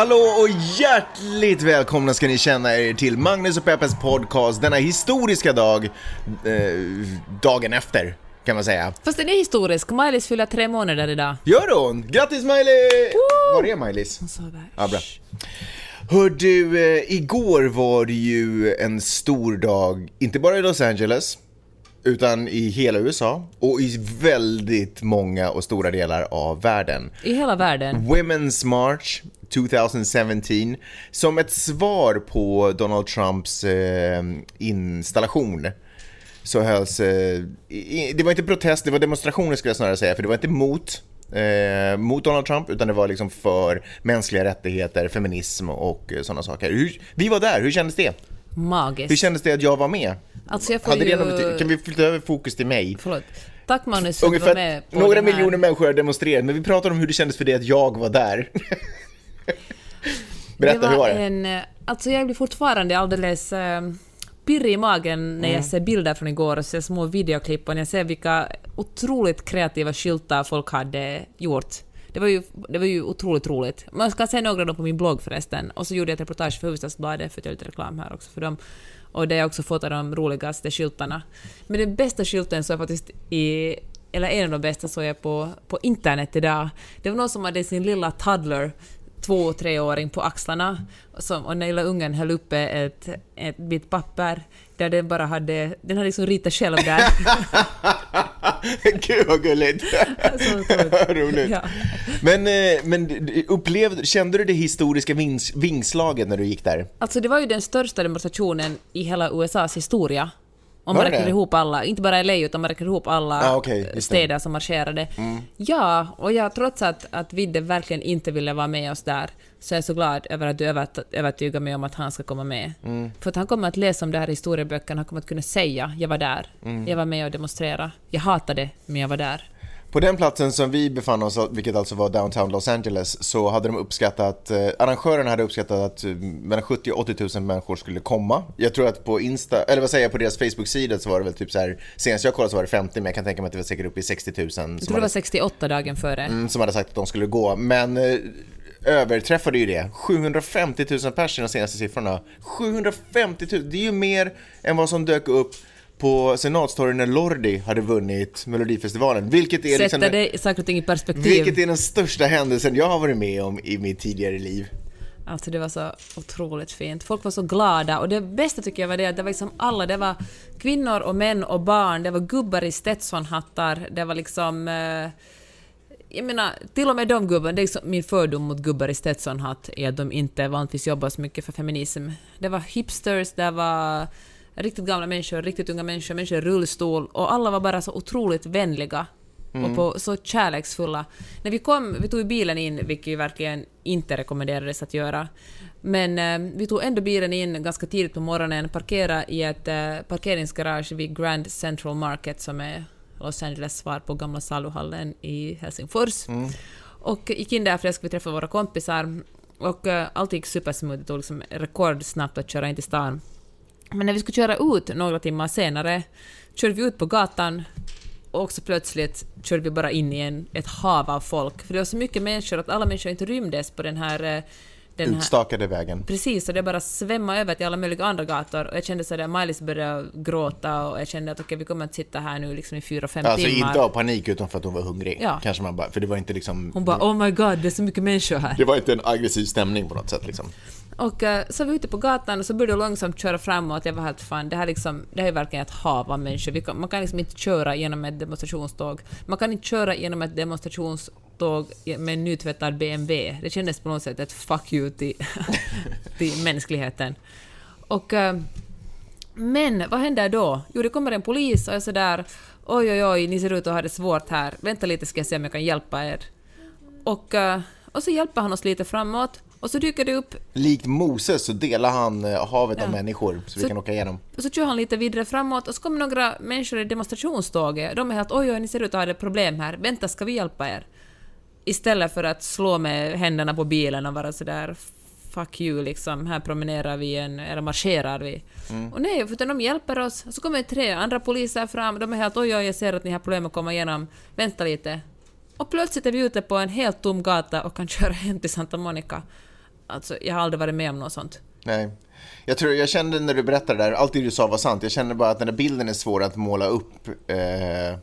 Hallå och hjärtligt välkomna ska ni känna er till Magnus och Peppes podcast denna historiska dag, eh, dagen efter kan man säga. Fast den är historisk. Maj-Lis fyller tre månader idag. Gör hon? Grattis Miley! Var är Maj-Lis? Så bara, Ja, bra. Hör du, eh, igår var det ju en stor dag, inte bara i Los Angeles, utan i hela USA och i väldigt många och stora delar av världen. I hela världen. Women's March 2017 som ett svar på Donald Trumps eh, installation så hölls, eh, i, det var inte protest, det var demonstrationer skulle jag snarare säga, för det var inte mot eh, mot Donald Trump, utan det var liksom för mänskliga rättigheter, feminism och eh, sådana saker. Hur, vi var där, hur kändes det? Hur Magiskt. kändes det att jag var med? Alltså jag får Hade ju... kan vi flytta över fokus till mig? Förlåt. Tack Magnus för att du var Ungefär med på några miljoner människor har demonstrerat, men vi pratar om hur det kändes för dig att jag var där. Berätta, det var hur var det? En, eh, alltså jag blir fortfarande alldeles äh, pirrig i magen när Mm. jag ser bilder från igår och ser små videoklipp och när jag ser vilka otroligt kreativa skyltar folk hade gjort. Det var ju, det var ju otroligt roligt. Man ska se några av dem på min blogg förresten. Och så gjorde jag ett reportage för Hufvudstadsbladet för att göra lite reklam här också för dem. Och där jag också fotade de roligaste skyltarna. Men den bästa skylten såg jag faktiskt i eller en av de bästa såg jag på, på internet idag. Det var någon som hade sin lilla toddler, två treåring, på axlarna. Som, och den lilla ungen höll uppe ett, ett bit papper där den bara hade, den hade liksom ritat själv där. Gud vad gulligt! Otroligt. Roligt. Ja. Men, eh, men upplevde, kände du det historiska vings, vingslaget när du gick där? Alltså det var ju den största demonstrationen i hela USAs historia. Om man räknar ihop alla, inte bara LA utan man räknar ihop alla Ah. Mm. städer som marscherade. Ja, och jag trots att, att Vidde verkligen inte ville vara med oss där, så är jag så glad över att du övert, övertygar mig om att han ska komma med. Mm. För att han kommer att läsa om det här i historieböckerna, han kommer att kunna säga jag var där, Mm. jag var med och demonstrerade, jag hatade men jag var där. På den platsen som vi befann oss, vilket alltså var downtown Los Angeles, så hade de uppskattat, eh, arrangörerna hade uppskattat att eh, mellan 70 och 80 000 människor skulle komma. Jag tror att på Insta, eller vad säger jag, på deras Facebook-sida så var det väl typ så här, senast jag kollade så var det 50, men jag kan tänka mig att det var säkert uppe i 60 000 som, Jag tror det hade, var 68 dagen före. mm, som hade sagt att de skulle gå. Men eh, överträffade ju det. 750 000 pers i de senaste siffrorna. 750 000, det är ju mer än vad som dök upp på senatstorgen när Lordi hade vunnit Melodifestivalen. Vilket är liksom... Det saker och ting i perspektiv. Vilket är den största händelsen jag har varit med om i mitt tidigare liv. Alltså det var så otroligt fint. Folk var så glada och det bästa tycker jag var det att det var liksom alla, det var kvinnor och män och barn, det var gubbar i Stetsonhattar, det var liksom... Eh, jag menar, till och med de gubbarna, det är liksom min fördom mot gubbar i Stetsonhatt är att de inte vanligtvis jobbar så mycket för feminism. Det var hipsters, det var riktigt gamla människor, riktigt unga människor, människor i rullstol och alla var bara så otroligt vänliga och på, så kärleksfulla. När vi kom, vi tog bilen in, vilket verkligen inte rekommenderades att göra. Men eh, vi tog ändå bilen in ganska tidigt på morgonen, parkerade i ett eh, parkeringsgarage vid Grand Central Market som är Los Angeles svar på gamla saluhallen i Helsingfors. Och gick in där för att skulle träffa våra kompisar. Och eh, allt gick supersmooth, det tog liksom rekordsnabbt att köra in till stan. Men när vi skulle köra ut några timmar senare körde vi ut på gatan och så plötsligt körde vi bara in i en, ett hav av folk. För det var så mycket människor att alla människor inte rymdes på den här... eh, Den här Utstakade vägen. Precis, och det bara svämmade över till alla möjliga andra gator. Och jag kände så där, Maj-Lis började gråta och jag kände att okej, vi kommer att sitta här nu liksom i fyra, fem Alltså timmar. inte av panik utan för att hon var hungrig. Ja. Kanske man bara, för det var inte liksom... Hon bara oh my god, det är så mycket människor här. Det var inte en aggressiv stämning på något sätt liksom. Och eh, så var vi ute på gatan och så började jag långsamt köra framåt. Jag var helt fan, det här, liksom, det här är verkligen ett hav av människor. Kan, man kan liksom inte köra genom ett demonstrationståg. Man kan inte köra genom ett demonstrationståg med en nytvättad BMW. Det kändes på något sätt ett fuck you till, till mänskligheten. Och... Eh, men vad händer då? Jo, det kommer en polis och är sådär oj oj oj, ni ser ut att ha det svårt här. Vänta lite ska jag se om jag kan hjälpa er. Och, eh, Och så hjälper han oss lite framåt och så dyker det upp Likt Moses så delar han eh, havet av Ja. människor så, vi Så- kan åka igenom. och så kör han lite vidare framåt och så kommer några människor i demonstrationståget. De är helt oj, oj, ni ser ut att ha ett problem här. Vänta, ska vi hjälpa er? Istället för att slå med händerna på bilen och vara sådär fuck you liksom, här promenerar vi en, eller marscherar vi. Och nej, utan de hjälper oss. Så kommer tre andra poliser fram, de är helt oj, oj, jag ser att ni har problem att komma igenom, vänta lite. Och plötsligt är vi ute på en helt tom gata och kan köra hem till Santa Monica. Alltså, jag har aldrig varit med om något sånt. Nej. Jag, tror, jag kände när du berättade det där, allt det du sa var sant. Jag kände bara att den där bilden är svår att måla upp. Eh,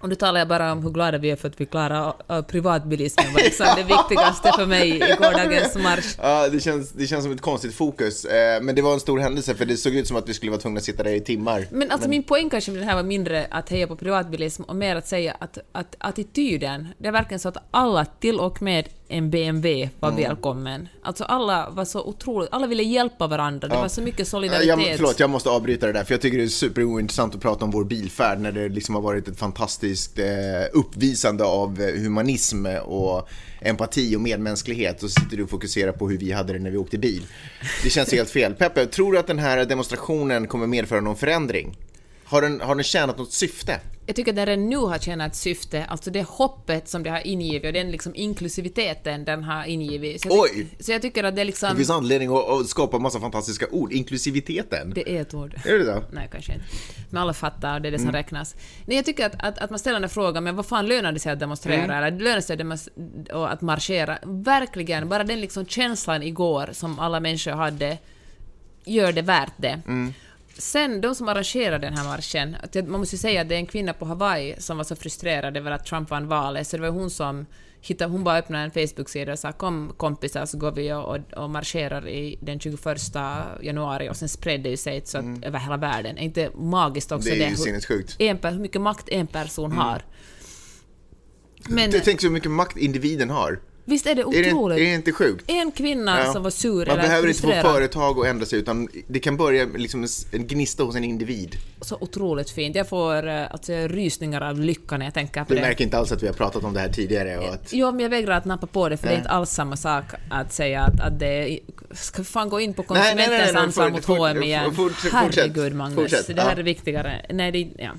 Och nu talar jag bara om hur glada vi är för att vi klarar privatbilismen, var liksom det viktigaste för mig i gårdagens marsch. Ja, det känns, det känns som ett konstigt fokus. Eh, men det var en stor händelse för det såg ut som att vi skulle vara tvungna att sitta där i timmar. Men alltså min poäng kanske med det här var mindre att heja på privatbilism och mer att säga att, att attityden, det är verkligen så att alla, till och med en BMW, var Mm. välkommen. Alltså alla var så otroligt, alla ville hjälpa varandra, det var så mycket Ja, solidaritet. Jag, förlåt, jag måste avbryta det där, för jag tycker det är superointressant att prata om vår bilfärd när det liksom har varit ett fantastiskt eh, uppvisande av eh, humanism och empati och medmänsklighet och så sitter du och fokuserar på hur vi hade det när vi åkte bil. Det känns helt fel. Peppe, tror du att den här demonstrationen kommer medföra någon förändring? Har den, har den tjänat något syfte? Jag tycker att det redan nu har tjänat ett syfte, alltså det hoppet som det har ingivit och den liksom inklusiviteten den har ingivit. Så jag, Oj! så jag tycker att det liksom... Det finns anledning att, att skapa massa fantastiska ord, inklusiviteten. Det är ett ord. Är det så? Nej, kanske inte. Men alla fattar, det är det Mm. som räknas. Nej, jag tycker att, att, att man ställer den frågan, men vad fan lönar det sig att demonstrera? Mm. Eller lönar det sig att marschera? Verkligen, bara den liksom känslan igår som alla människor hade gör det värt det. Mm. Sen de som arrangerade den här marschen, man måste ju säga att det är en kvinna på Hawaii som var så frustrerad över att Trump vann valet, så det var hon som hittade, hon bara öppnade en Facebook-sida och sa kom kompisar så går vi och, och, marscherar i den 21 januari och sen spred det ju sig så att, över hela världen. Är inte magiskt också Mm. Det är ju hur- sinnessjukt. en, hur mycket makt en person har? Men tänker så mycket makt individen har. Visst är det Är det, otroligt? är det inte sjukt? En kvinna Ja. som var sur Man behöver inte få företag att ändra sig utan det kan börja liksom en gnista hos en individ. Så otroligt fint. Jag får eh, alltså, rysningar av lycka när jag tänker på Du det. märker inte alls att vi har pratat om det här tidigare och att... Jo, men jag vägrar att nappa på det, för det är inte alls samma sak att säga att, att det. Ska vi fan gå in på Nej, nej, nej, konsumentens nej, ansvar mot H&M igen? fort- fortsätt, Herregud, Magnus. fortsätt, det här är viktigare. Nej, det... Ja.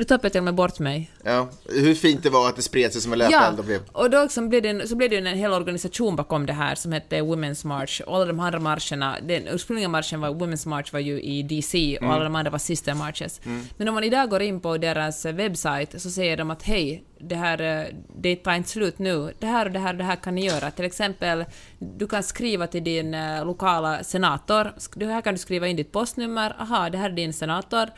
Nu tappade jag till och med bort mig. Ja, hur fint det var att det spred sig som en Ja, löpeld och blev... och då liksom blev det så blev det en hel organisation bakom det här som hette Women's March. Och alla de andra marscherna, den ursprungliga marschen var Women's March var ju i DC och alla de andra var Sister Marches. Men om man idag går in på deras eh, webbsite så säger de att hej, det här, eh, det tar inte slut nu. Det här och det här och det här kan ni göra. Till exempel, du kan skriva till din eh, lokala senator. Här kan du skriva in ditt postnummer. Aha, det här är din senator.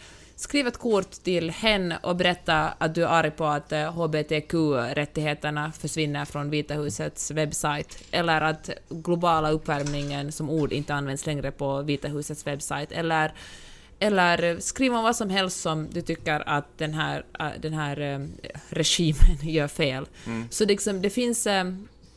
Skriv ett kort till hen och berätta att du är arg på att eh, HBTQ-rättigheterna försvinner från Vita husets webbsajt, eller att globala uppvärmningen som ord inte används längre på Vita husets webbsajt, eller eller skriv om vad som helst som du tycker att den här, äh, den här eh, regimen gör fel. Så det, liksom, det finns...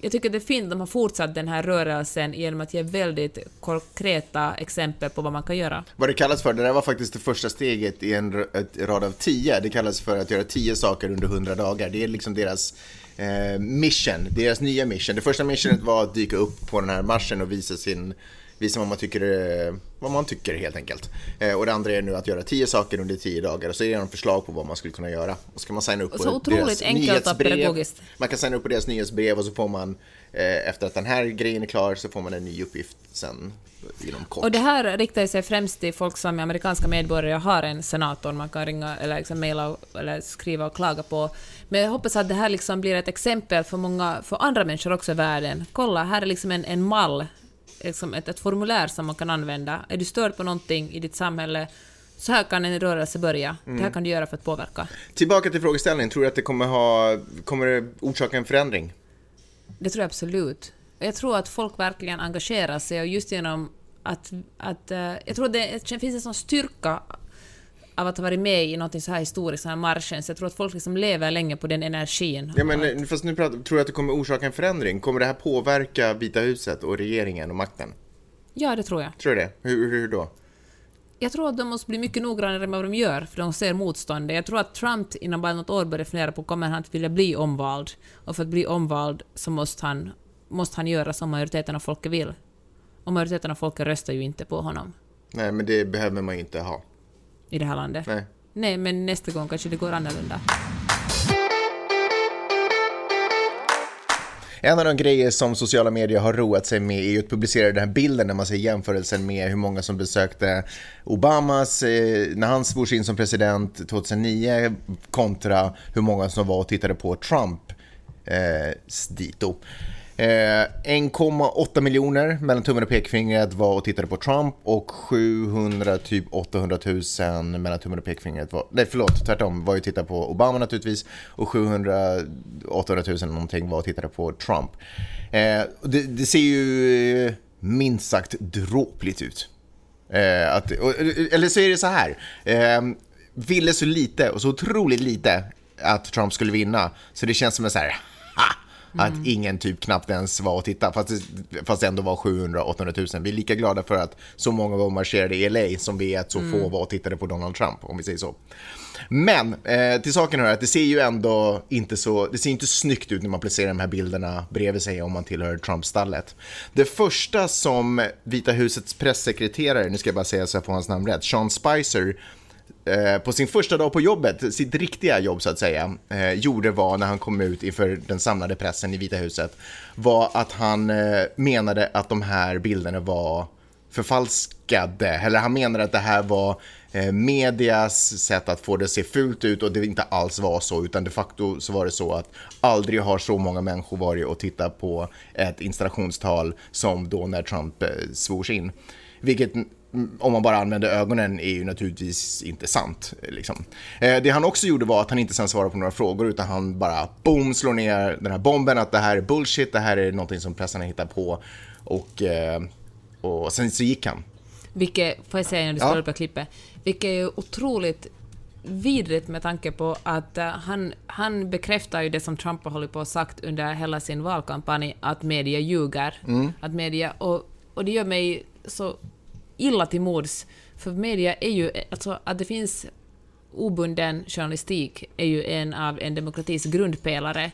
Jag tycker det är fint de har fortsatt den här rörelsen genom att ge väldigt konkreta exempel på vad man kan göra. Vad det kallas för, det där var faktiskt det första steget i en rad av tio. Det kallas för att göra tio saker under hundra dagar. Det är liksom deras eh, mission, deras nya mission. Det första missionet var att dyka upp på den här marschen och visa sin Visa vad man tycker, eh, vad man tycker helt enkelt. Eh, och det andra är nu att göra tio saker under tio dagar och så är det en förslag på vad man skulle kunna göra. Och så kan man signa upp på deras nyhetsbrev. Man kan signa upp på deras nyhetsbrev och så får man eh, efter att den här grejen är klar så får man en ny uppgift sen inom kort. Och det här riktar sig främst till folk som är amerikanska medborgare och har en senator man kan ringa eller liksom mejla eller skriva och klaga på. Men jag hoppas att det här liksom blir ett exempel för många, för andra människor också i världen. Kolla, här är liksom en, en mall, liksom ett, ett formulär som man kan använda. Är du störd på någonting i ditt samhälle, så här kan en rörelse börja. Det här kan du göra för att påverka. Tillbaka till frågeställningen, tror du att det kommer, ha, kommer det orsaka en förändring? Det tror jag absolut. Jag tror att folk verkligen engagerar sig och just genom att... att eh, jag tror det, det finns en sån styrka av att ha varit med i något så här historiskt, så här marschen, så jag tror att folk liksom lever länge på den energin. Ja, men, eh, fast nu pratar, tror du att det kommer orsaka en förändring? Kommer det här påverka Vita huset och regeringen och makten? Ja, det tror jag. Tror du det? Hur, hur då? jag tror att de måste bli mycket noggrannare med vad de gör, för de ser motståndet. Jag tror att Trump inom bara något år börjar fundera på kommer han att vilja bli omvald. Och för att bli omvald så måste han, måste han göra som majoriteten av folket vill. Och majoriteten av folket röstar ju inte på honom Nej, men det behöver man ju inte ha. I det här landet. Nej. Nej, men nästa gång kanske det går annorlunda. En av de grejer som sociala medier har roat sig med är ju att publicera den här bilden när man ser jämförelsen med hur många som besökte Obamas, eh, när han svors in som president 2009 kontra hur många som var och tittade på Trump eh, dito. Eh, 1,8 miljoner mellan tummen och pekfingret var och tittade på Trump och 700, typ 800 000 mellan tummen och pekfingret var, nej förlåt, tvärtom, var ju och tittade på Obama naturligtvis och 700, 800 000 någonting var och tittade på Trump. Eh, det, det ser ju eh, minst sagt dråpligt ut. Eh, att, och, eller så är det så här, eh, ville så lite och så otroligt lite att Trump skulle vinna, så det känns som en så här, att ingen typ knappt ens var och tittade, fast det, fast det ändå var 700-800 000. Vi är lika glada för att så många var och marcherade i LA som vi är att så få var och tittade på Donald Trump, om vi säger så. Men eh, till saken hör att det ser ju ändå inte så, det ser inte snyggt ut när man placerar de här bilderna bredvid sig om man tillhör Trump-stallet. Det första som Vita husets pressekreterare, nu ska jag bara säga så jag får hans namn rätt, Sean Spicer, eh, på sin första dag på jobbet, sitt riktiga jobb så att säga, eh, gjorde var när han kom ut inför den samlade pressen i Vita huset, var att han eh, menade att de här bilderna var förfalskade, eller han menade att det här var eh, medias sätt att få det att se fult ut och det inte alls var så, utan de facto så var det så att aldrig har så många människor varit och tittat på ett installationstal som då när Trump eh, svors in. Vilket om man bara använder ögonen är ju naturligtvis inte sant. Liksom. Eh, det han också gjorde var att han inte sen svarade på några frågor utan han bara boom slår ner den här bomben att det här är bullshit, det här är någonting som pressen har hittat på och, eh, och sen så gick han. Vilket, får jag säga när du Ja. spelar upp här klippet, vilket är otroligt vidrigt med tanke på att eh, han, han bekräftar ju det som Trump har hållit på och sagt under hela sin valkampanj, att media ljuger. Att media, och, och det gör mig så illa till mods, för media är ju, alltså att det finns obunden journalistik är ju en av en demokratis grundpelare.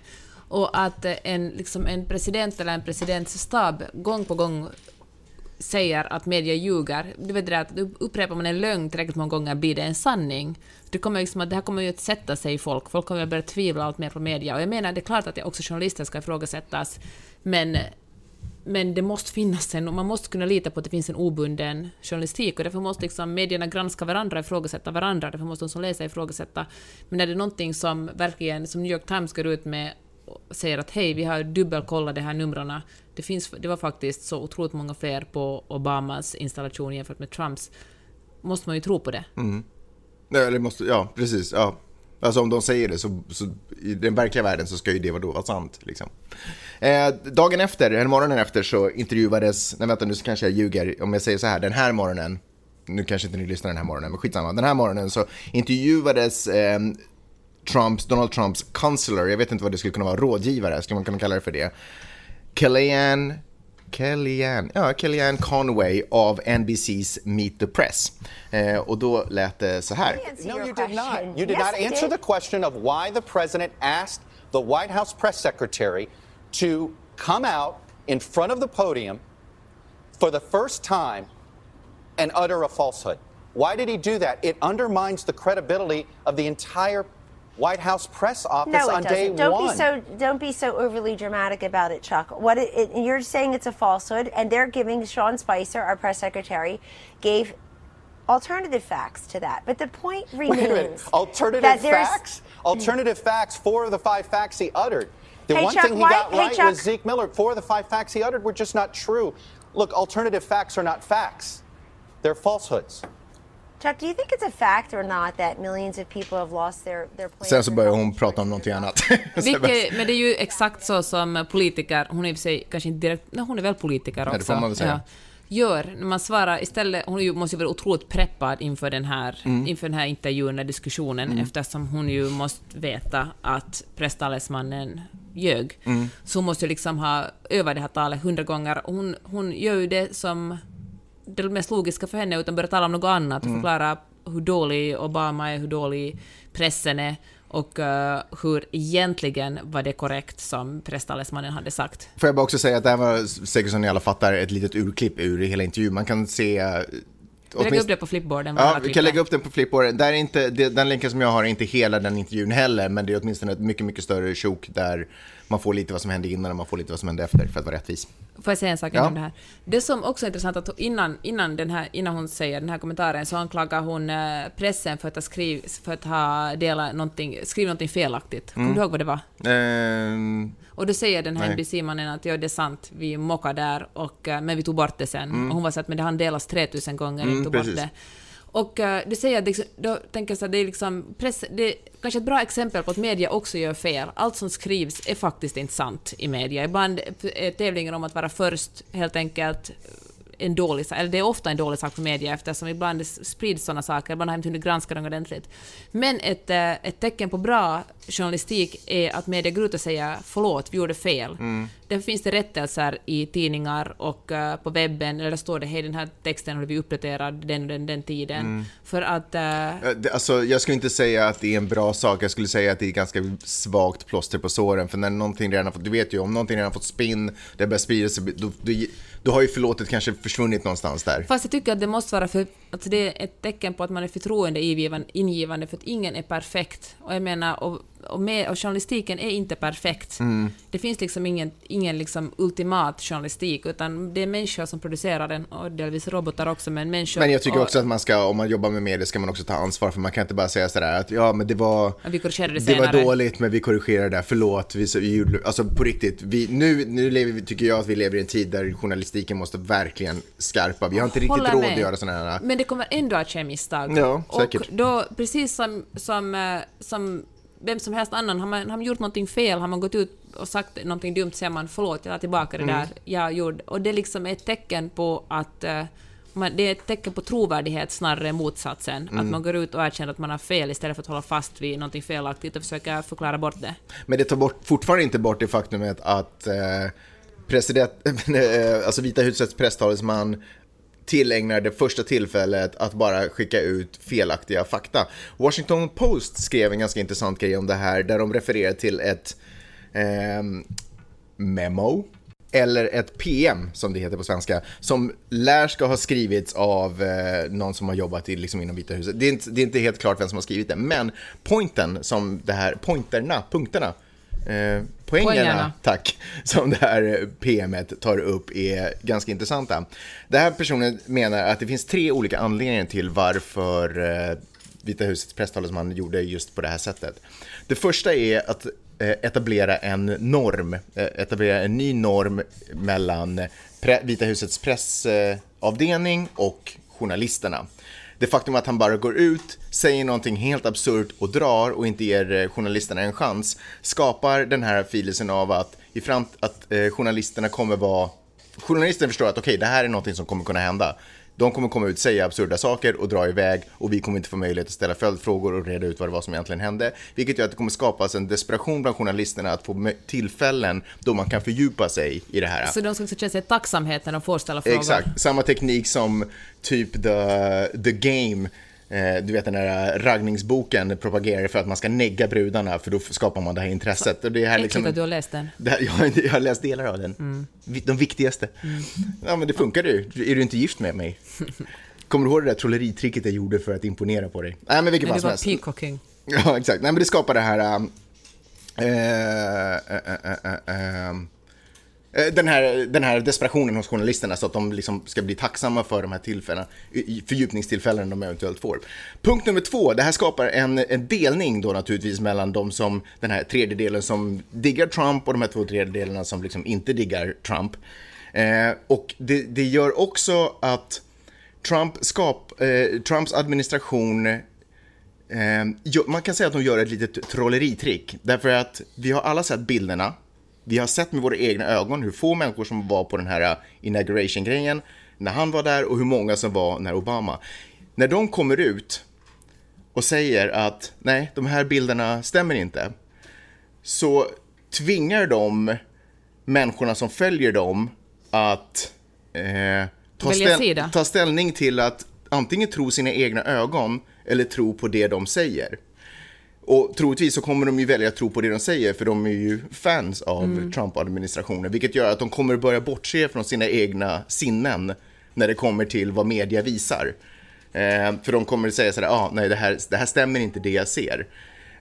Och att en, liksom en president eller en presidentstab gång på gång säger att media ljuger, du vet det att upprepar man en lögn tillräckligt många gånger blir det en sanning. Det, kommer liksom det här kommer ju att sätta sig i folk, folk kommer att börja tvivla allt mer på media. Och jag menar, det är klart att också journalister ska ifrågasättas, men, men det måste finnas en, och man måste kunna lita på att det finns en obunden journalistik, och därför måste liksom medierna granska varandra, och ifrågasätta varandra, därför måste de som läser ifrågasätta. Men är det någonting som verkligen, som New York Times går ut med och säger att hej, vi har dubbelkollat de här numren. Det, finns, det var faktiskt så otroligt många fler på Obamas installation jämfört med Trumps. Måste man ju tro på det. Mm. Nej, eller måste, ja, precis. Ja. Alltså om de säger det så, så i den verkliga världen så ska ju det vara då vara sant. Liksom. Eh, dagen efter, eller morgonen efter så intervjuades, nej vänta nu så kanske jag ljuger om jag säger så här, den här morgonen, nu kanske inte ni lyssnar den här morgonen, men skitsamma, den här morgonen så intervjuades eh, Trumps, Donald Trumps counselor, jag vet inte vad det skulle kunna vara, rådgivare, skulle man kunna kalla det för det, Kellyanne Kellyanne, ja, Kellyanne Conway av NBC's Meet the Press. Eh, och då lät det så här. No, you did not. You did Yes, not answer did. the question of why the president asked the White House press secretary to come out in front of the podium for the first time and utter a falsehood. Why did he do that? It undermines the credibility of the entire White House press office No, on it day doesn't. Don't one. be so don't be so overly dramatic about it, Chuck. What it, it, you're saying it's a falsehood, and they're giving Sean Spicer, our press secretary, gave alternative facts to that. But the point remains Wait a minute. Alternative facts? Alternative facts. Four of the five facts he uttered. The Hey, one Chuck, thing he why- got hey, right Chuck. was Zeke Miller. Four of the five facts he uttered were just not true. Look, alternative facts are not facts. They're falsehoods. Chuck, do you think it's a fact or not that millions of people have lost their their? Sen så börjar hon prata om någonting annat. Vilket, men det är ju exakt så som politiker, hon är i och för sig kanske inte direkt, nej hon är väl politiker också. det får man väl säga. gör när man svarar istället, hon måste ju vara otroligt preppad inför den här, Mm. inför den här intervjun, och diskussionen, eftersom hon ju måste veta att presstalesmannen ljög. Så hon måste ju liksom ha övat det här talet hundra gånger. Och hon, hon gör ju det som det mest logiska för henne utan börja tala om något annat och Mm. förklara hur dålig Obama är, hur dålig pressen är och eh, hur egentligen var det korrekt som presstalesmannen hade sagt. Får jag bara också säga att det här var säkert som ni alla fattar ett litet urklipp ur hela intervjun. Man kan se... eh, Vi lägger upp det på flipboarden. Ja, vi kan lägga upp den på Flipboard. Där är inte, det, den länken som jag har är inte hela den intervjun heller, men det är åtminstone ett mycket, mycket större sjok där man får lite vad som hände innan och man får lite vad som hände efter för att vara rättvis. Får jag säga en sak Ja. om det här? Det som också är intressant att innan, innan, den här, innan hon säger den här kommentaren så anklagar hon eh, pressen för att ha, skriv, för att ha delat någonting, skrivit någonting felaktigt. Kommer du ihåg vad det var? Ehm, Och då säger den här. NBC-mannen att ja, det är sant, vi mockade där, och, eh, men vi tog bort det sen. Och hon var så att men det hann delas 3000 gånger, Mm, vi tog bort precis. det. Och uh, det säger att liksom, då tänker jag så här, det är liksom press, det är kanske ett bra exempel på att media också gör fel. Allt som skrivs är faktiskt inte sant i media. Ibland är tävlingen om att vara först helt enkelt en dålig sak, eller det är ofta en dålig sak för media eftersom ibland sprids sådana saker, ibland har inte hunnit granska dem ordentligt. Men ett, eh, ett tecken på bra journalistik är att media går ut och säger förlåt, vi gjorde fel. Därför finns det rättelser i tidningar och eh, på webben, eller där står det hej den här texten har vi uppdaterad den den, den tiden. För att... det- alltså, jag skulle inte säga att det är en bra sak, jag skulle säga att det är ganska svagt plåster på såren. För när någonting redan har fått, du vet ju, om någonting redan har fått spinn, det börjar sprida sig, då, då, då har ju förlåtet kanske försvunnit någonstans där. Fast jag tycker att det måste vara för... Alltså det är ett tecken på att man är förtroendeingivande ingivande för att ingen är perfekt. Och jag menar, och, och, med, och journalistiken är inte perfekt. Mm. Det finns liksom ingen, ingen liksom ultimat journalistik, utan det är människor som producerar den, och delvis robotar också, men människor... Men jag tycker och, också att man ska, om man jobbar med media, ska man också ta ansvar för man kan inte bara säga sådär att ja men det var, vi korrigerade det det var senare. dåligt men vi korrigerade det, förlåt, vi, vi alltså på riktigt, vi, nu, nu lever vi, tycker jag att vi lever i en tid där journalistiken måste verkligen skarpa, vi har inte riktigt Håller råd med. att göra sådana här Men det kommer ändå att ske misstag. Ja, säkert. Och då, precis som, som, eh, som vem som helst annan, har man, har man gjort någonting fel, har man gått ut och sagt någonting dumt, säger man förlåt, jag tar tillbaka Mm. det där jag gjorde. Och det liksom är ett tecken på att eh, man, det är ett tecken på trovärdighet snarare än motsatsen. Att Mm. man går ut och erkänner att man har fel istället för att hålla fast vid någonting felaktigt och försöka förklara bort det. Men det tar bort, fortfarande inte bort det faktumet att eh, president, eh, alltså Vita husets presstalesman tillägnar det första tillfället att bara skicka ut felaktiga fakta. Washington Post skrev en ganska intressant grej om det här där de refererar till ett eh, memo eller ett PM som det heter på svenska som lär ska ha skrivits av eh, någon som har jobbat i, liksom, inom Vita huset. Det är, inte, det är inte helt klart vem som har skrivit det, men pointen som det här, pointerna, punkterna, eh, poängerna, Poängerna. tack, som det här PMet tar upp är ganska intressanta. Den här personen menar att det finns tre olika anledningar till varför eh, Vita husets presstalesman gjorde just på det här sättet. Det första är att eh, etablera en norm, eh, etablera en ny norm mellan Vita husets pressavdelning och journalisterna. Det faktum att han bara går ut, säger någonting helt absurt och drar och inte ger eh, journalisterna en chans skapar den här filisen av att, i framt att eh, journalisterna kommer vara... Journalisterna förstår att okej, det här är någonting som kommer kunna hända. De kommer komma ut, säga absurda saker och dra iväg och vi kommer inte få möjlighet att ställa följdfrågor och reda ut vad det var som egentligen hände. Vilket gör att det kommer skapas en desperation bland journalisterna att få tillfällen då man kan fördjupa sig i det här. Så de ska också känna sig tacksamhet när de får ställa frågor. Exakt, samma teknik som typ The, the Game. Eh, du vet den där raggningsboken propagerar för att man ska negga brudarna för då skapar man det här intresset. Och det här Äckligt liksom, att du har läst den. det här, jag, jag har läst delar av den. Vi- De viktigaste. Ja men det funkar ju. Är du inte gift med mig? Kommer du ihåg det där trolleritricket jag gjorde för att imponera på dig? Nej men vilket fall som var helst. peacocking. Ja, exakt. Nej, men det skapar det här... eh, eh, eh, eh, eh, Eh, den här, den här desperationen hos journalisterna så att de liksom ska bli tacksamma för de här tillfällena, fördjupningstillfällen de eventuellt får. Punkt nummer två, det här skapar en, en delning då naturligtvis mellan de som, den här tredjedelen som diggar Trump och de här två tredjedelarna som liksom inte diggar Trump. Eh, och det, det gör också att Trump skap, eh, Trumps administration Eh, man kan säga att de gör ett litet trolleritrick. Därför att vi har alla sett bilderna. Vi har sett med våra egna ögon hur få människor som var på den här eh, inauguration-grejen när han var där och hur många som var när Obama. När de kommer ut och säger att nej, de här bilderna stämmer inte. Så tvingar de människorna som följer dem att eh, ta, ställ, ta ställning till att antingen tro sina egna ögon eller tro på det de säger. Och troligtvis så kommer de ju välja att tro på det de säger för de är ju fans av Mm. Trump-administrationen. Vilket gör att de kommer börja bortse från sina egna sinnen när det kommer till vad media visar. Eh, för de kommer säga sådär, ah, nej det här, det här stämmer inte det jag ser.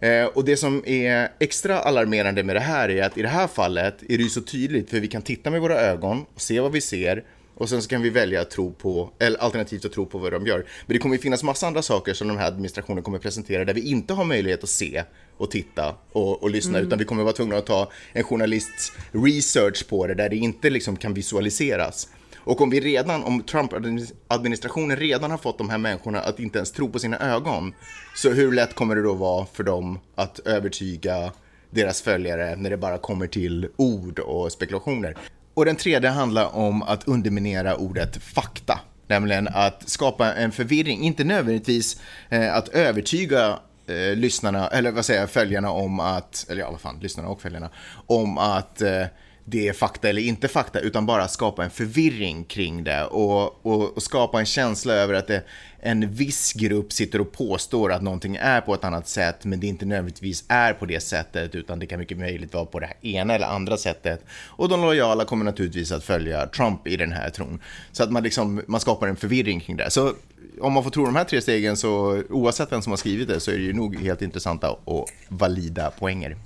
Eh, och det som är extra alarmerande med det här är att i det här fallet är det ju så tydligt för vi kan titta med våra ögon och se vad vi ser och sen så kan vi välja att tro på, eller alternativt att tro på vad de gör. Men det kommer ju finnas massa andra saker som den här administrationen kommer presentera där vi inte har möjlighet att se och titta och, och lyssna, utan vi kommer vara tvungna att ta en journalists research på det där det inte liksom kan visualiseras. Och om vi redan, om Trump-administrationen redan har fått de här människorna att inte ens tro på sina ögon, så hur lätt kommer det då vara för dem att övertyga deras följare när det bara kommer till ord och spekulationer? Och den tredje handlar om att underminera ordet fakta, nämligen att skapa en förvirring, inte nödvändigtvis eh, att övertyga eh, lyssnarna, eller vad säger jag, följarna om att, eller ja, vad fan, lyssnarna och följarna, om att eh, det är fakta eller inte fakta, utan bara skapa en förvirring kring det och, och, och skapa en känsla över att det, en viss grupp sitter och påstår att någonting är på ett annat sätt, men det inte nödvändigtvis är på det sättet, utan det kan mycket möjligt vara på det här ena eller andra sättet. Och de lojala kommer naturligtvis att följa Trump i den här tron. Så att man, liksom, man skapar en förvirring kring det. Så om man får tro de här tre stegen, så oavsett vem som har skrivit det, så är det ju nog helt intressanta och valida poänger.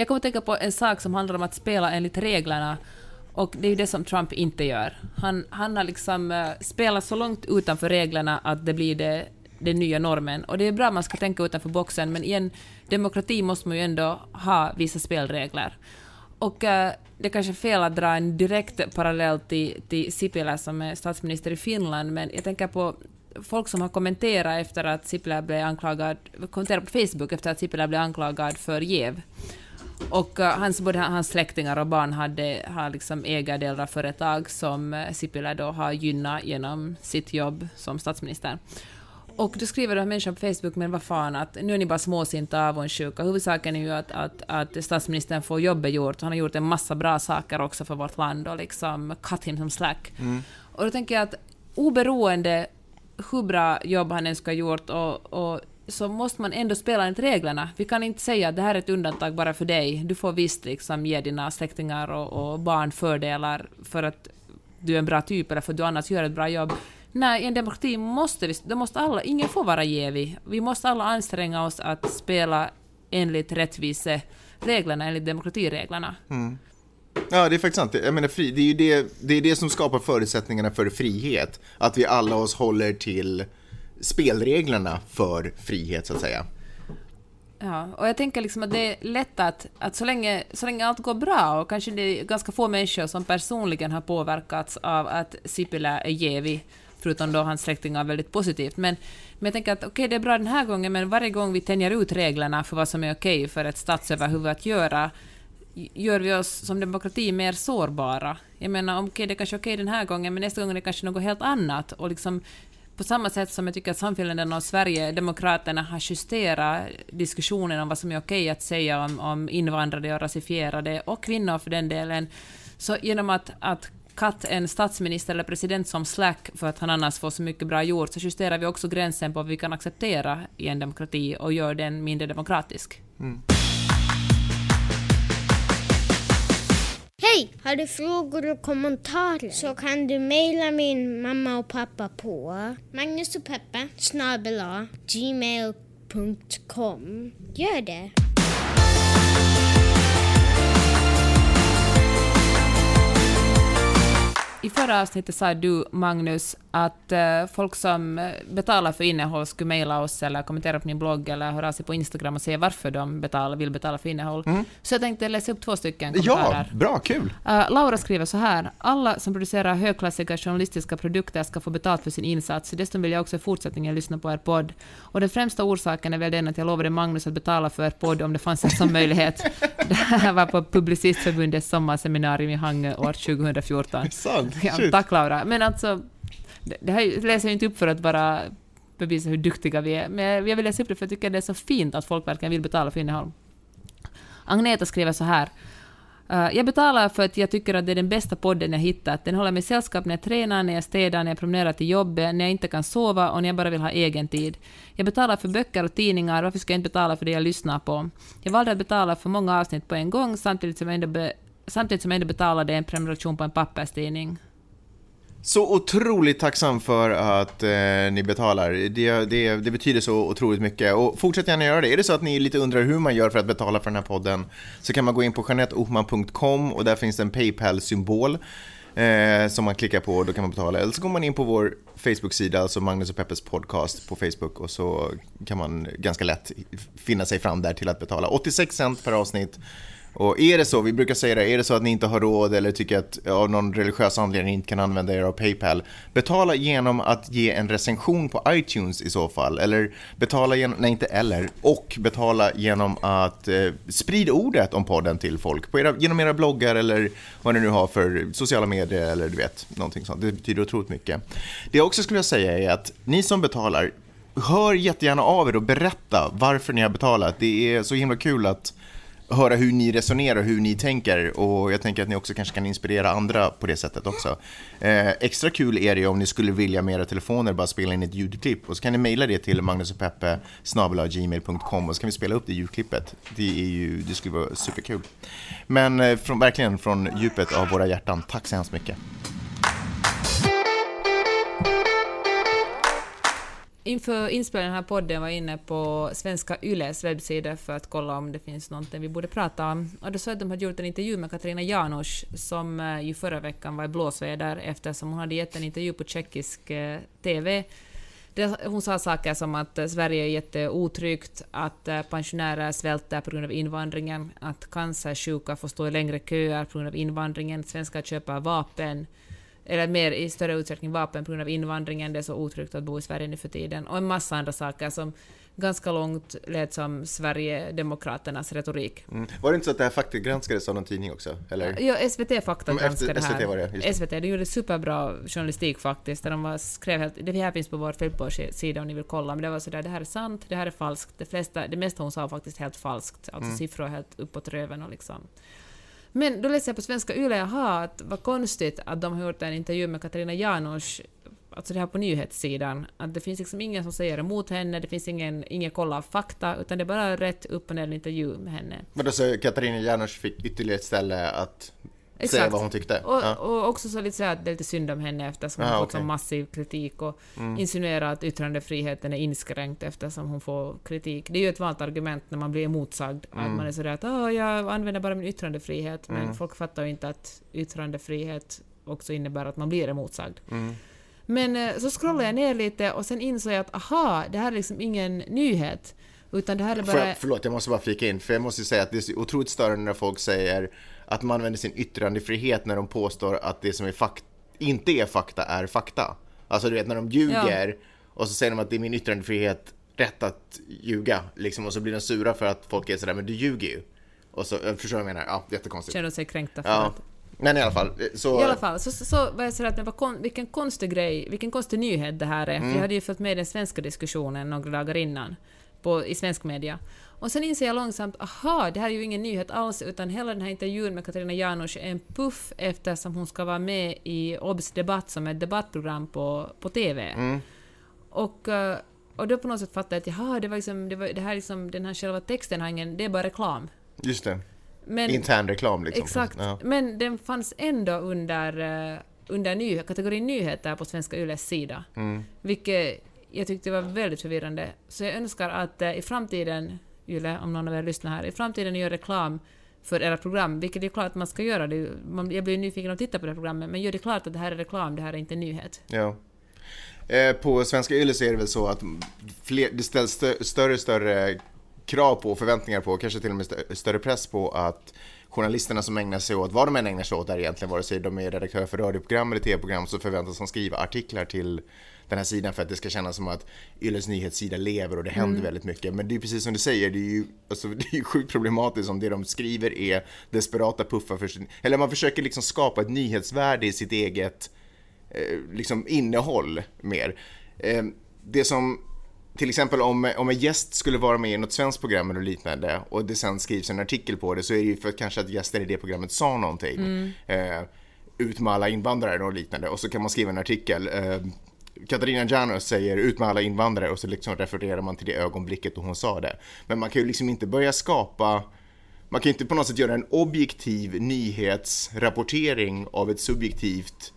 Jag kommer att tänka på en sak som handlar om att spela enligt reglerna. Och det är ju det som Trump inte gör. Han, han har liksom uh, spelat så långt utanför reglerna att det blir det, den nya normen. Och det är bra att man ska tänka utanför boxen, men i en demokrati måste man ju ändå ha vissa spelregler. Och uh, det är kanske är fel att dra en direkt parallell till, till Sipilä som är statsminister i Finland, men jag tänker på folk som har kommenterat efter att Sipilä blev anklagad, kommenterat på Facebook efter att Sipilä blev anklagad för jäv. Och uh, hans, både hans släktingar och barn hade, har liksom ägardelar företag som uh, Sipilä då har gynnat genom sitt jobb som statsminister. Och då skriver de här människan på Facebook, men vad fan, att nu är ni bara småsinta avundsjuka. Huvudsaken är ju att, att, att statsministern får jobbet gjort. Han har gjort en massa bra saker också för vårt land och liksom cut him some slack. Och då tänker jag att oberoende hur bra jobb han än ska ha gjort och, och så måste man ändå spela enligt reglerna. Vi kan inte säga att det här är ett undantag bara för dig. Du får visst liksom ge dina släktingar och, och barn fördelar för att du är en bra typ eller för att du annars gör ett bra jobb. Nej, i en demokrati måste vi, då måste alla, ingen får vara jävig. Vi måste alla anstränga oss att spela enligt rättvisereglerna, enligt demokratireglerna. Mm. Ja, det är faktiskt sant. Jag menar, fri, det är ju det, det, är det som skapar förutsättningarna för frihet. Att vi alla oss håller till spelreglerna för frihet, så att säga. Ja, och jag tänker liksom att det är lätt att, att så, länge, så länge allt går bra, och kanske det är ganska få människor som personligen har påverkats av att Sipilä är jävig, förutom då hans släktingar väldigt positivt. Men, men jag tänker att okej, det är bra den här gången, men varje gång vi tänjer ut reglerna för vad som är okej för ett statsöverhuvud att göra, gör vi oss som demokrati mer sårbara. Jag menar, okej, okay, det är kanske är okej den här gången, men nästa gång är det kanske något helt annat. Och liksom, på samma sätt som jag tycker att Samfinländarna och Sverigedemokraterna har justerat diskussionen om vad som är okej att säga om, om invandrare och rasifierade, och kvinnor för den delen, så genom att, att katt en statsminister eller president som slack för att han annars får så mycket bra gjort, så justerar vi också gränsen på vad vi kan acceptera i en demokrati och gör den mindre demokratisk. Mm. Hej! Har du frågor och kommentarer så kan du mejla min mamma och pappa på magnusochpeppa snabel-a gmail.com. Gör det! I förra avsnittet sa du, Magnus, att eh, folk som eh, betalar för innehåll skulle mejla oss eller kommentera på min blogg eller höra av sig på Instagram och säga varför de betalar, vill betala för innehåll. Så jag tänkte läsa upp två stycken Ja, kommentarer. bra, kul! Uh, Laura skriver så här. Alla som producerar högklassiga journalistiska produkter ska få betalt för sin insats. Dessutom vill jag också i fortsättningen lyssna på er podd. Och den främsta orsaken är väl den att jag lovade Magnus att betala för er podd om det fanns en sån möjlighet. Det här var på Publicistförbundets sommarseminarium i Hangö år 2014. Sant? Ja, tack Laura. Men alltså, det, här läser jag inte upp för att bara bevisa hur duktiga vi är, men jag vill läsa upp det för jag tycker det är så fint att folk verkligen vill betala för innehåll. Agneta skriver så här. Eh, jag betalar för att jag tycker att det är den bästa podden jag hittat. Den håller mig sällskap när jag tränar, när jag städar, när jag promenerar till jobbet, när jag inte kan sova och när jag bara vill ha egen tid. Jag betalar för böcker och tidningar, varför ska jag inte betala för det jag lyssnar på? Jag valde att betala för många avsnitt på en gång samtidigt som jag ändå, be samtidigt som jag ändå betalade en prenumeration på en papperstidning. Så otroligt tacksam för att eh, ni betalar. Det, det, det, betyder så otroligt mycket. Och fortsätt gärna göra det. Är det så att ni lite undrar hur man gör för att betala för den här podden så kan man gå in på janetteohman.com och där finns det en Paypal-symbol eh, som man klickar på och då kan man betala. Eller så går man in på vår Facebook-sida, alltså Magnus och Peppes podcast på Facebook och så kan man ganska lätt finna sig fram där till att betala 86 cent per avsnitt och är det så, vi brukar säga det, är det så att ni inte har råd eller tycker att av någon religiös anledning inte kan använda er av Paypal, betala genom att ge en recension på iTunes i så fall. Eller betala genom, nej inte eller, och betala genom att eh, sprida ordet om podden till folk. På era, genom era bloggar eller vad ni nu har för sociala medier eller du vet, någonting sånt. Det betyder otroligt mycket. Det jag också skulle vilja säga är att ni som betalar, hör jättegärna av er och berätta varför ni har betalat. Det är så himla kul att höra hur ni resonerar, hur ni tänker och jag tänker att ni också kanske kan inspirera andra på det sättet också. Eh, extra kul är det om ni skulle vilja med era telefoner bara spela in ett ljudklipp och så kan ni mejla det till magnusochpeppe.gmail.com och så kan vi spela upp det ljudklippet. Det, är ju, det skulle vara superkul. Men eh, från, verkligen från djupet av våra hjärtan, tack så hemskt mycket. Inför inspelningen av den här podden var jag inne på Svenska Yles webbsida för att kolla om det finns någonting vi borde prata om. Och då såg att de hade gjort en intervju med Katarina Janouch som eh, ju förra veckan var i blåsväder eftersom hon hade gett en intervju på tjeckisk eh, TV hon sa saker som att eh, Sverige är jätteotryggt, att pensionärer svälter på grund av invandringen, att cancersjuka får stå i längre köer på grund av invandringen, svenskar köper vapen, eller mer i större utsträckning vapen på grund av invandringen, det är så otryggt att bo i Sverige nu för tiden, och en massa andra saker som ganska långt lät som Sverigedemokraternas retorik. Mm. Var det inte så att det här fakta granskades av någon tidning också? Eller? Ja, SVT Fakta granskade det här. SVT var det, det. SVT, de gjorde superbra journalistik faktiskt, där de var, skrev helt, det här finns på vår Facebook-sida om ni vill kolla, men det var sådär, det här är sant, det här är falskt, det, flesta, det mesta hon sa var faktiskt helt falskt, alltså mm. siffror helt uppåt röven och liksom men då läste jag på Svenska Yle, jaha, att vad konstigt att de har gjort en intervju med Katarina Janouch, alltså det här på nyhetssidan, att det finns liksom ingen som säger emot henne, det finns ingen, ingen koll av fakta, utan det är bara rätt upp och ner intervju med henne. Men då så Katarina Janouch fick ytterligare ett ställe att Exakt. säga vad hon tyckte. Och, ja. och också så lite säga att det är lite synd om henne eftersom hon ah, fått okay. så massiv kritik och mm. insinuera att yttrandefriheten är inskränkt eftersom hon får kritik. Det är ju ett vanligt argument när man blir emotsagd, mm. att man är sådär att oh, jag använder bara min yttrandefrihet, men mm. folk fattar ju inte att yttrandefrihet också innebär att man blir emotsagd. Mm. Men eh, så scrollade jag ner lite och sen insåg jag att aha, det här är liksom ingen nyhet. Utan det här är bara... Jag, förlåt, jag måste bara flika in, för jag måste säga att det är så otroligt störande när folk säger att man använder sin yttrandefrihet när de påstår att det som är fakt inte är fakta är fakta. Alltså du vet när de ljuger ja. och så säger de att det är min yttrandefrihet rätt att ljuga liksom och så blir de sura för att folk är sådär men du ljuger ju. Och så, förstår du vad jag menar? Ja, jättekonstigt. Känner sig kränkta för ja. att... Men i alla fall. Så... I alla fall, så, så, så var jag sådär att men kon, vilken konstig grej, vilken konstig nyhet det här är. Mm. jag hade ju följt med den svenska diskussionen några dagar innan på, i svensk media. Och sen inser jag långsamt, aha, det här är ju ingen nyhet alls, utan hela den här intervjun med Katarina Janouch är en puff eftersom hon ska vara med i OBS debatt som är ett debattprogram på, på TV. Mm. Och, eh, och då på något sätt fattade jag att jaha, det, var liksom, det, var, det här liksom, den här själva texten har ingen, det är bara reklam. Just det. Men, Intern reklam liksom. Exakt. Ja. Men den fanns ändå under, uh, under ny, kategorin nyheter på Svenska Yles sida. Mm. Vilket jag tyckte var väldigt förvirrande. Så jag önskar att uh, i framtiden Yle, om någon av er lyssnar här, i framtiden gör reklam för era program, vilket är klart att man ska göra. Det, man, jag blir nyfiken att titta på det här programmet, men gör det klart att det här är reklam, det här är inte nyhet. Ja. Eh, på Svenska Yle så är det väl så att fler, det ställs större och större krav på, förväntningar på, kanske till och med större press på att journalisterna som ägnar sig åt, vad de än ägnar sig åt där egentligen, vare sig de är redaktör för radioprogram eller tv-program, så förväntas de skriva artiklar till den här sidan för att det ska kännas som att Yles nyhetssida lever och det händer mm. väldigt mycket. Men det är precis som du säger, det är ju alltså, det är sjukt problematiskt om det de skriver är desperata puffar för sin, eller man försöker liksom skapa ett nyhetsvärde i sitt eget eh, liksom innehåll mer. Eh, det som till exempel om, om en gäst skulle vara med i något svenskt program eller liknande och det sen skrivs en artikel på det så är det ju för att kanske att gästen i det programmet sa någonting. Mm. Eh, ut med alla invandrare och liknande och så kan man skriva en artikel. Eh, Katarina Janouch säger ut med alla invandrare och så liksom refererar man till det ögonblicket då hon sa det. Men man kan ju liksom inte börja skapa man kan inte på något sätt göra en objektiv nyhetsrapportering av ett subjektivt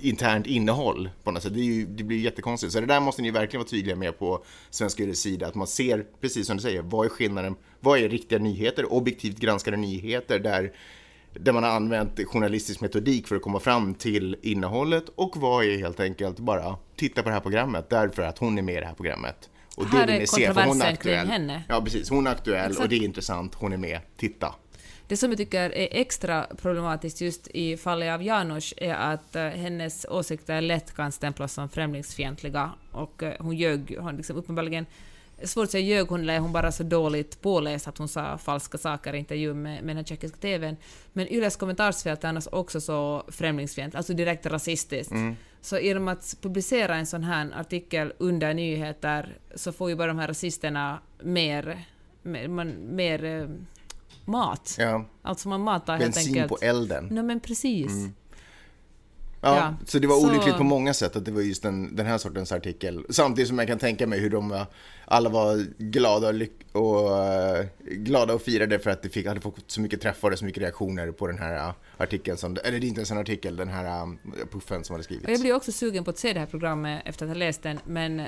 internt innehåll på något sätt. Det, är ju, det blir ju jättekonstigt. Så det där måste ni verkligen vara tydliga med på Svenska Yrets sida, att man ser, precis som du säger, vad är skillnaden? Vad är riktiga nyheter, objektivt granskade nyheter där, där man har använt journalistisk metodik för att komma fram till innehållet och vad är helt enkelt bara titta på det här programmet därför att hon är med i det här programmet. Och Här vill är ni se, för hon är aktuell. henne. Ja, precis. Hon är aktuell Exakt. och det är intressant. Hon är med. Titta. Det som jag tycker är extra problematiskt just i fallet av Janusz är att eh, hennes åsikter lätt kan stämplas som främlingsfientliga och eh, hon ljög, hon liksom uppenbarligen Svårt att säga ljög hon eller hon bara så dåligt påläst att hon sa falska saker i intervjun med, med den tjeckiska TVn. Men Yles kommentarsfält är annars också så främlingsfientligt, alltså direkt rasistiskt. Så genom att publicera en sån här artikel under nyheter så får ju bara de här rasisterna mer, mer, man, mer eh, mat. Ja. Alltså man matar helt Bensin enkelt... på elden. Nej men precis. Ja, Ja, så det var så- olyckligt på många sätt att det var just den, den här sortens artikel. Samtidigt som jag kan tänka mig hur de alla var glada och, och, eh, glada och firade för att det fick, hade fått så mycket träffar och så mycket reaktioner på den här eh, artikeln. Som, eller det är inte ens en artikel, den här eh, puffen som hade skrivits. Och jag blir också sugen på att se det här programmet efter att ha läst den, men,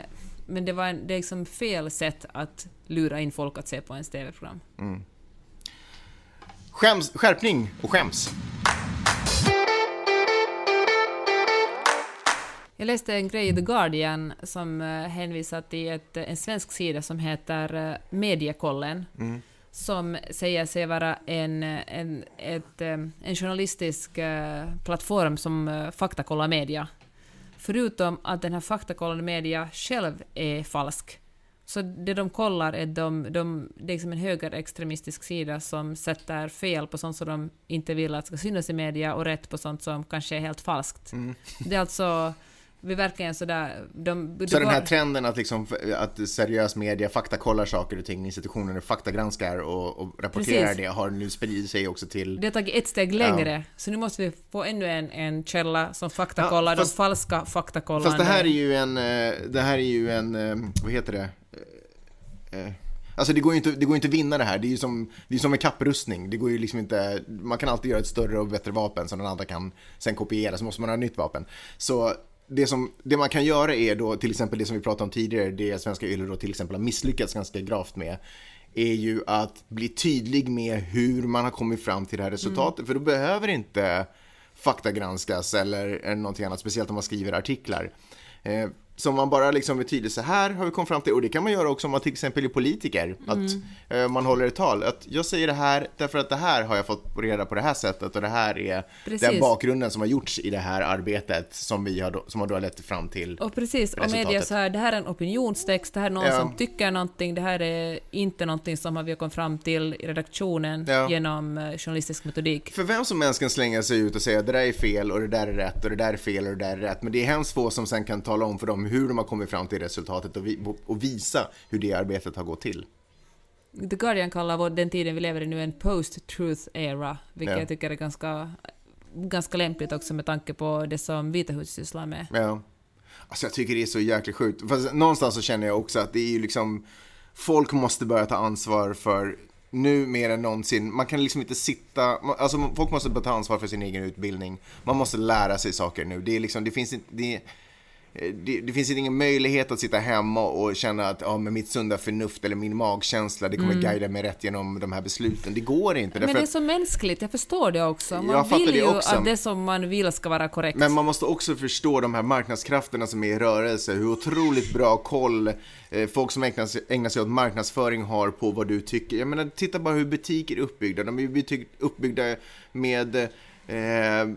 men det var en, det är liksom fel sätt att lura in folk att se på ens TV-program. Skäms, skärpning och skäms. Jag läste en grej i The Guardian som eh, hänvisar till ett, en svensk sida som heter eh, Mediekollen, som säger sig vara en, en, ett, eh, en journalistisk eh, plattform som eh, faktakollar media. Förutom att den här faktakollande media själv är falsk. Så det de kollar är de, de, det är liksom en högerextremistisk sida som sätter fel på sånt som de inte vill att ska synas i media och rätt på sånt som kanske är helt falskt. Det är alltså, vi verkligen sådär... De, Så de den här går- trenden att, liksom, att seriös media faktakollar saker och ting, institutioner faktagranskar och, och rapporterar Precis. det har nu spridit sig också till det har tagit ett steg längre, så nu måste vi få ännu en, en källa som faktakollar Ja, fast- de falska faktakollande. Fast det här är ju en, eh, det här är ju en, eh, vad heter det? Eh, Alltså det går ju inte, det går ju inte att vinna det här, det är ju som, det är som en kapprustning. Det går ju liksom inte, man kan alltid göra ett större och bättre vapen som den andra kan sen kopiera, så måste man ha ett nytt vapen. Så det, som, det man kan göra är då till exempel det som vi pratade om tidigare, det svenska Yle då till exempel har misslyckats ganska gravt med, är ju att bli tydlig med hur man har kommit fram till det här resultatet. För då behöver inte faktagranskas eller, eller någonting annat, speciellt om man skriver artiklar. Eh, så om man bara liksom är tydlig, så här har vi kommit fram till, och det kan man göra också om man till exempel är politiker, att eh, man håller ett tal, att jag säger det här därför att det här har jag fått reda på det här sättet och det här är Precis. den bakgrunden som har gjorts i det här arbetet som, vi har som har då lett fram till Och precis, och media så här, det här är en opinionstext, det här är någon Ja. som tycker någonting, det här är inte någonting som vi har kommit fram till i redaktionen Ja. genom eh, journalistisk metodik. För vem som helst kan slänga sig ut och säga det där är fel och det där är rätt och det där är fel och det där är rätt. Men det är hemskt få som sen kan tala om för dem hur de har kommit fram till resultatet och, vi, och visa hur det arbetet har gått till. The Guardian kallar vår, den tiden vi lever i nu en post-truth era, vilket Ja. jag tycker är ganska, ganska lämpligt också med tanke på det som Vita huset sysslar med. Ja. Alltså jag tycker det är så jäkligt sjukt. Fast någonstans så känner jag också att det är ju liksom Folk måste börja ta ansvar för nu mer än någonsin. Man kan liksom inte sitta, alltså folk måste ta ansvar för sin egen utbildning. Man måste lära sig saker nu. Det är liksom, det finns inte, det, det, det finns ingen möjlighet att sitta hemma och känna att ja, med mitt sunda förnuft eller min magkänsla, det kommer guida mig rätt genom de här besluten. Det går inte. Men det är att- så mänskligt, jag förstår det också. Man vill det ju också. att det som man vill ska vara korrekt. Men man måste också förstå de här marknadskrafterna som är i rörelse, hur otroligt bra koll eh, folk som ägnar sig, ägnar sig åt marknadsföring har på vad du tycker. Jag menar, titta bara hur butiker är uppbyggda. De är uppbyggda med eh,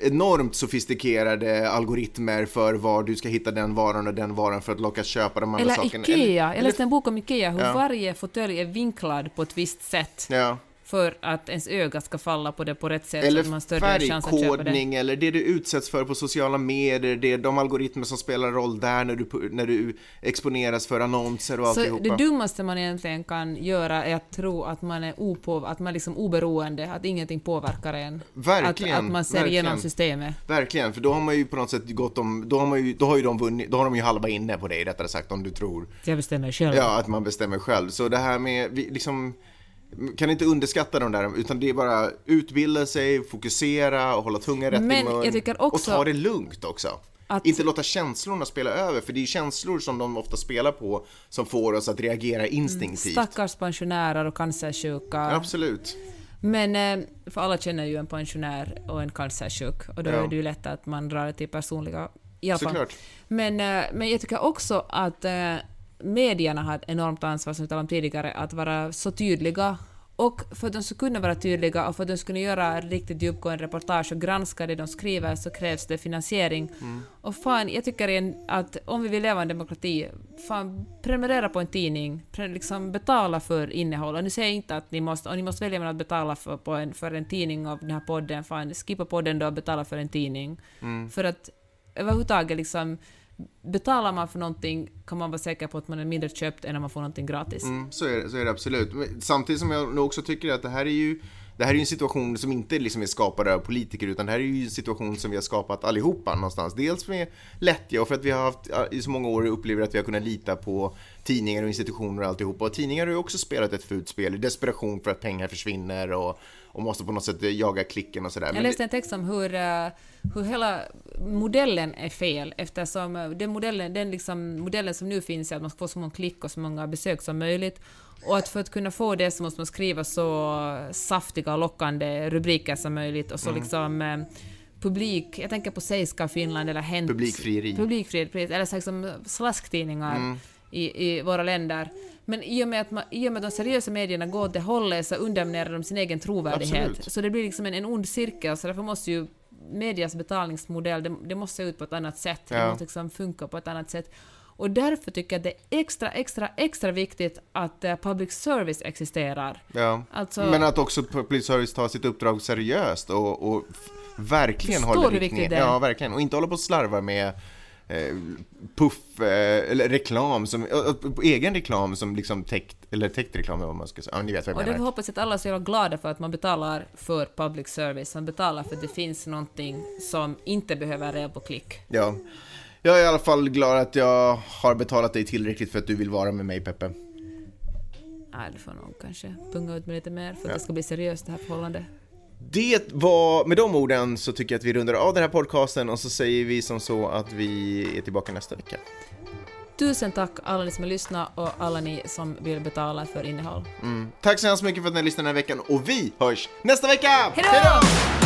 enormt sofistikerade algoritmer för var du ska hitta den varan och den varan för att locka köpa de andra Eller sakerna. IKEA. Eller- Jag läste en bok om IKEA, hur Ja. varje fåtölj är vinklad på ett visst sätt. Ja. För att ens öga ska falla på det på rätt sätt. så att man Eller större chans att köpa det. eller det du utsätts för på sociala medier, det är de algoritmer som spelar roll där när du, när du exponeras för annonser och Så alltihopa. det dummaste man egentligen kan göra är att tro att man är opåv, att man är liksom oberoende, att ingenting påverkar en. Verkligen, Att, att man ser verkligen. igenom systemet. Verkligen, för då har man ju på något sätt gått om, då har, man ju, då har ju de vunnit, då har de ju halva inne på dig rättare sagt om du tror Jag bestämmer själv. Ja, att man bestämmer själv. Så det här med, liksom, kan inte underskatta de där, utan det är bara utbilda sig, fokusera och hålla tungan rätt Men i mun. och ta det lugnt också. att- Inte låta känslorna spela över, för det är känslor som de ofta spelar på som får oss att reagera instinktivt. Stackars pensionärer och cancersjuka. Absolut. Men, eh, för alla känner ju en pensionär och en cancersjuk och då Ja. är det ju lätt att man drar det till personliga... I alla fall. Såklart. Men, eh, men jag tycker också att eh, medierna har ett enormt ansvar, som vi talade om tidigare, att vara så tydliga och för att de ska kunna vara tydliga och för att de ska kunna göra riktigt djupgående reportage och granska det de skriver så krävs det finansiering. Och fan, jag tycker att om vi vill leva i en demokrati, fan prenumerera på en tidning, liksom betala för innehåll. Och nu säger jag inte att ni måste, och ni måste välja mellan att betala för, en, för en tidning av den här podden, fan skippa podden då och betala för en tidning. För att överhuvudtaget liksom betalar man för någonting kan man vara säker på att man är mindre köpt än om man får någonting gratis. Mm, så, är det, så är det absolut. Men samtidigt som jag nog också tycker att det här är ju det här är ju en situation som inte liksom är skapad av politiker utan det här är ju en situation som vi har skapat allihopa någonstans. Dels med lättja och för att vi har haft i så många år upplever att vi har kunnat lita på tidningar och institutioner och alltihopa. Och tidningar har ju också spelat ett fult spel i desperation för att pengar försvinner och, och måste på något sätt jaga klicken och sådär. Jag läste en text om hur, eh, hur hela modellen är fel eftersom eh, den modellen, den liksom, modellen som nu finns är att man ska få så många klick och så många besök som möjligt. Och att för att kunna få det så måste man skriva så saftiga och lockande rubriker som möjligt och så Mm. liksom eh, publik, jag tänker på Seiska Finland eller Hent. Publikfrieri. Publikfrieri, eller så liksom slasktidningar Mm. i, i våra länder. Men i och, med att man, i och med att de seriösa medierna går åt det hållet så underminerar de sin egen trovärdighet. Absolut. Så det blir liksom en, en ond cirkel, så därför måste ju medias betalningsmodell, det, det måste se ut på ett annat sätt. Det Ja. måste liksom funka på ett annat sätt. Och därför tycker jag att det är extra, extra, extra viktigt att eh, public service existerar. Ja. Alltså- Men att också public service tar sitt uppdrag seriöst och, och verkligen håller du riktningen. det är? Ja, verkligen. Och inte hålla på och slarva med eh, puff, eh, eller reklam, som, egen reklam som liksom täckt, eller täckt reklam vad man ska säga. Ja, ni vet vad Och jag menar. hoppas jag att alla ska vara glada för att man betalar för public service. Man betalar för att det finns någonting som inte behöver rea på klick. Ja. Jag är i alla fall glad att jag har betalat dig tillräckligt för att du vill vara med mig, Peppe. Nej, du får nog kanske punga ut med lite mer för att Ja. det ska bli seriöst det här förhållandet. Det var, med de orden så tycker jag att vi rundar av den här podcasten och så säger vi som så att vi är tillbaka nästa vecka. Tusen tack alla ni som har lyssnat och alla ni som vill betala för innehåll. Tack så hemskt mycket för att ni har lyssnat den här veckan och vi hörs nästa vecka! Hej då!